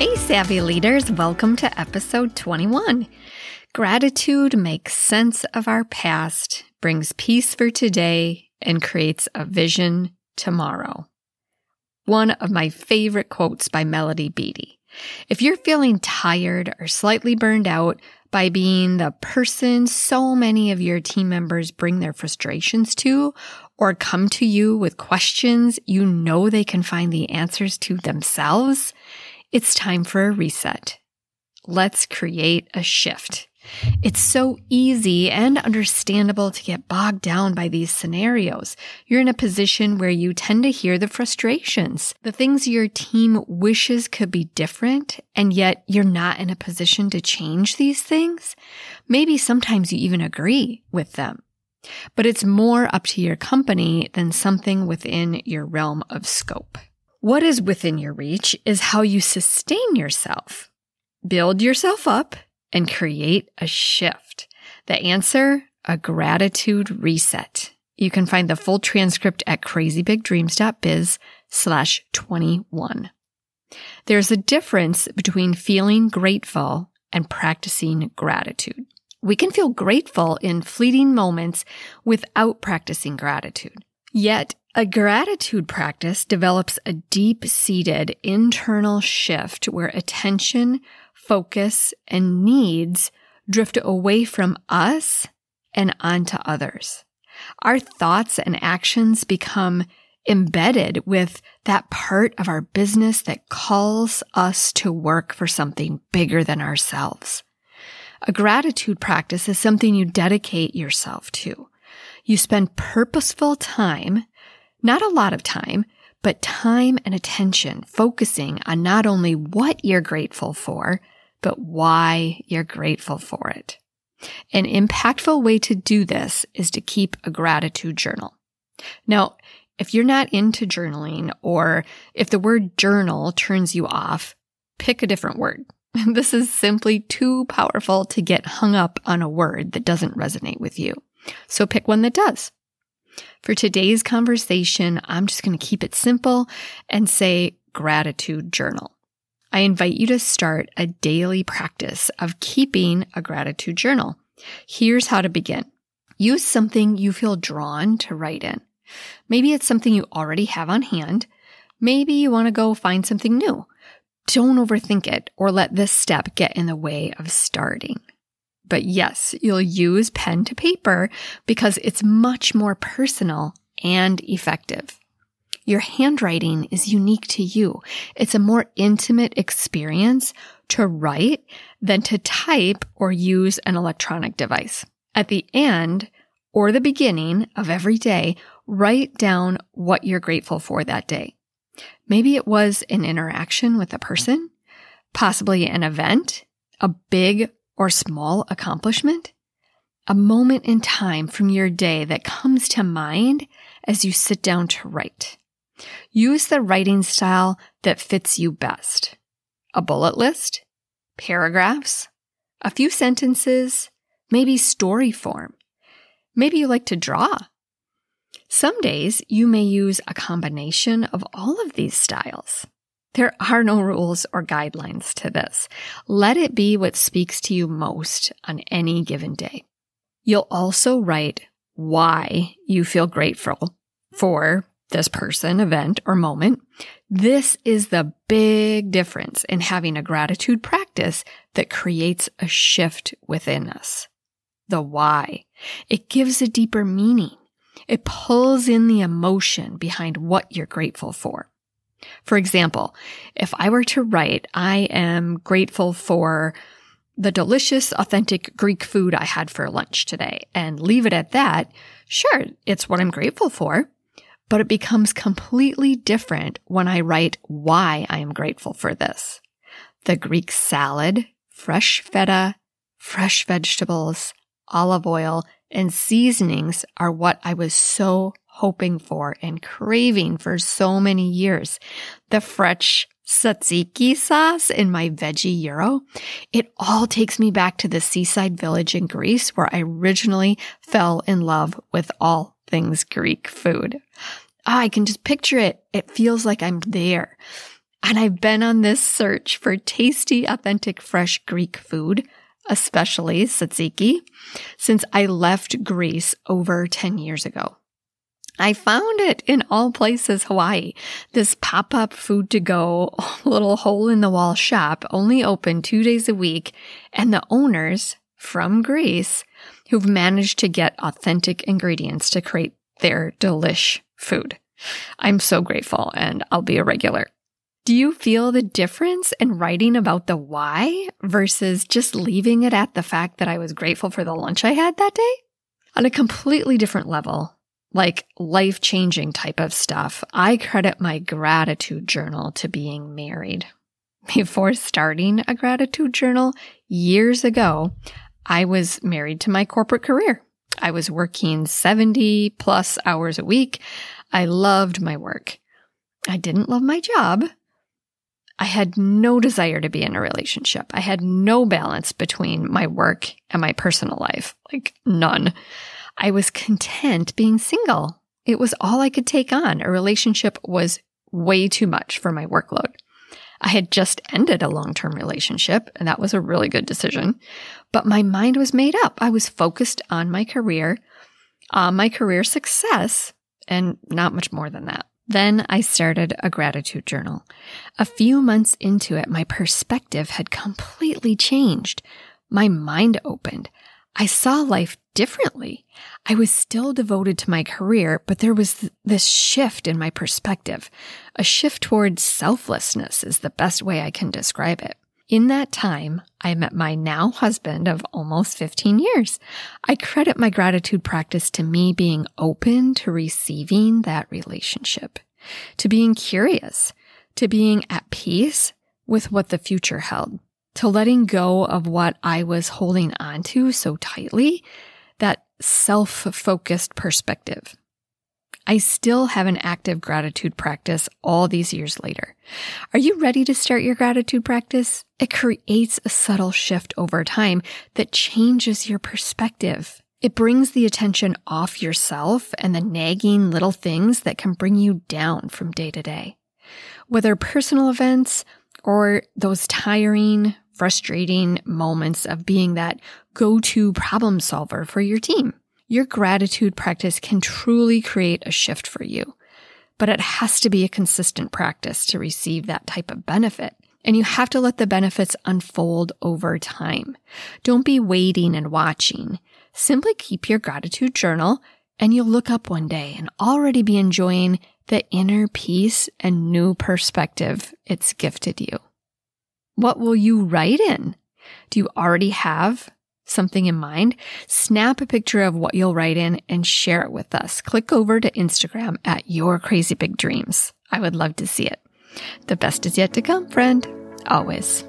Hey, savvy leaders, welcome to episode 21. Gratitude makes sense of our past, brings peace for today, and creates a vision tomorrow. One of my favorite quotes by Melody Beattie. If you're feeling tired or slightly burned out by being the person so many of your team members bring their frustrations to or come to you with questions you know they can find the answers to themselves, it's time for a reset. Let's create a shift. It's so easy and understandable to get bogged down by these scenarios. You're in a position where you tend to hear the frustrations, the things your team wishes could be different, and yet you're not in a position to change these things. Maybe sometimes you even agree with them. But it's more up to your company than something within your realm of scope. What is within your reach is how you sustain yourself, build yourself up, and create a shift. The answer, a gratitude reset. You can find the full transcript at crazybigdreams.biz slash 21. There's a difference between feeling grateful and practicing gratitude. We can feel grateful in fleeting moments without practicing gratitude. Yet a gratitude practice develops a deep seated internal shift where attention, focus, and needs drift away from us and onto others. Our thoughts and actions become embedded with that part of our business that calls us to work for something bigger than ourselves. A gratitude practice is something you dedicate yourself to. You spend purposeful time not a lot of time, but time and attention focusing on not only what you're grateful for, but why you're grateful for it. An impactful way to do this is to keep a gratitude journal. Now, if you're not into journaling or if the word journal turns you off, pick a different word. This is simply too powerful to get hung up on a word that doesn't resonate with you. So pick one that does. For today's conversation, I'm just going to keep it simple and say gratitude journal. I invite you to start a daily practice of keeping a gratitude journal. Here's how to begin. Use something you feel drawn to write in. Maybe it's something you already have on hand. Maybe you want to go find something new. Don't overthink it or let this step get in the way of starting. But yes, you'll use pen to paper because it's much more personal and effective. Your handwriting is unique to you. It's a more intimate experience to write than to type or use an electronic device. At the end or the beginning of every day, write down what you're grateful for that day. Maybe it was an interaction with a person, possibly an event, a big or small accomplishment? A moment in time from your day that comes to mind as you sit down to write. Use the writing style that fits you best. A bullet list, paragraphs, a few sentences, maybe story form. Maybe you like to draw. Some days you may use a combination of all of these styles. There are no rules or guidelines to this. Let it be what speaks to you most on any given day. You'll also write why you feel grateful for this person, event, or moment. This is the big difference in having a gratitude practice that creates a shift within us. The why. It gives a deeper meaning. It pulls in the emotion behind what you're grateful for. For example, if I were to write, I am grateful for the delicious, authentic Greek food I had for lunch today and leave it at that, sure, it's what I'm grateful for. But it becomes completely different when I write why I am grateful for this. The Greek salad fresh feta, fresh vegetables, olive oil, and seasonings are what I was so hoping for and craving for so many years. The fresh tzatziki sauce in my veggie gyro. It all takes me back to the seaside village in Greece where I originally fell in love with all things Greek food. Oh, I can just picture it. It feels like I'm there. And I've been on this search for tasty, authentic, fresh Greek food, especially tzatziki, since I left Greece over 10 years ago. I found it in all places Hawaii. This pop up food to go little hole in the wall shop only open two days a week. And the owners from Greece who've managed to get authentic ingredients to create their delish food. I'm so grateful and I'll be a regular. Do you feel the difference in writing about the why versus just leaving it at the fact that I was grateful for the lunch I had that day? On a completely different level, like life changing type of stuff, I credit my gratitude journal to being married. Before starting a gratitude journal years ago, I was married to my corporate career. I was working 70 plus hours a week. I loved my work. I didn't love my job. I had no desire to be in a relationship. I had no balance between my work and my personal life, like none. I was content being single. It was all I could take on. A relationship was way too much for my workload. I had just ended a long term relationship, and that was a really good decision. But my mind was made up. I was focused on my career, on my career success, and not much more than that. Then I started a gratitude journal. A few months into it, my perspective had completely changed. My mind opened. I saw life differently. I was still devoted to my career, but there was th- this shift in my perspective. A shift towards selflessness is the best way I can describe it. In that time, I met my now husband of almost 15 years. I credit my gratitude practice to me being open to receiving that relationship, to being curious, to being at peace with what the future held to letting go of what I was holding on to so tightly, that self focused perspective. I still have an active gratitude practice all these years later. Are you ready to start your gratitude practice? It creates a subtle shift over time that changes your perspective. It brings the attention off yourself and the nagging little things that can bring you down from day to day. Whether personal events or those tiring, frustrating moments of being that go to problem solver for your team. Your gratitude practice can truly create a shift for you, but it has to be a consistent practice to receive that type of benefit. And you have to let the benefits unfold over time. Don't be waiting and watching. Simply keep your gratitude journal and you'll look up one day and already be enjoying the inner peace and new perspective it's gifted you. What will you write in? Do you already have something in mind? Snap a picture of what you'll write in and share it with us. Click over to Instagram at Your Crazy Big Dreams. I would love to see it. The best is yet to come, friend. Always.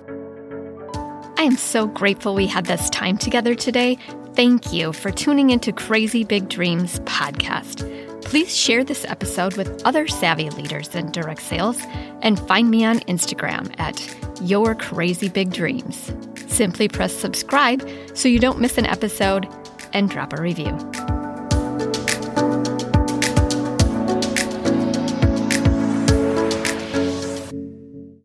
I am so grateful we had this time together today. Thank you for tuning into Crazy Big Dreams podcast. Please share this episode with other savvy leaders in direct sales and find me on Instagram at Your Crazy Big Dreams. Simply press subscribe so you don't miss an episode and drop a review.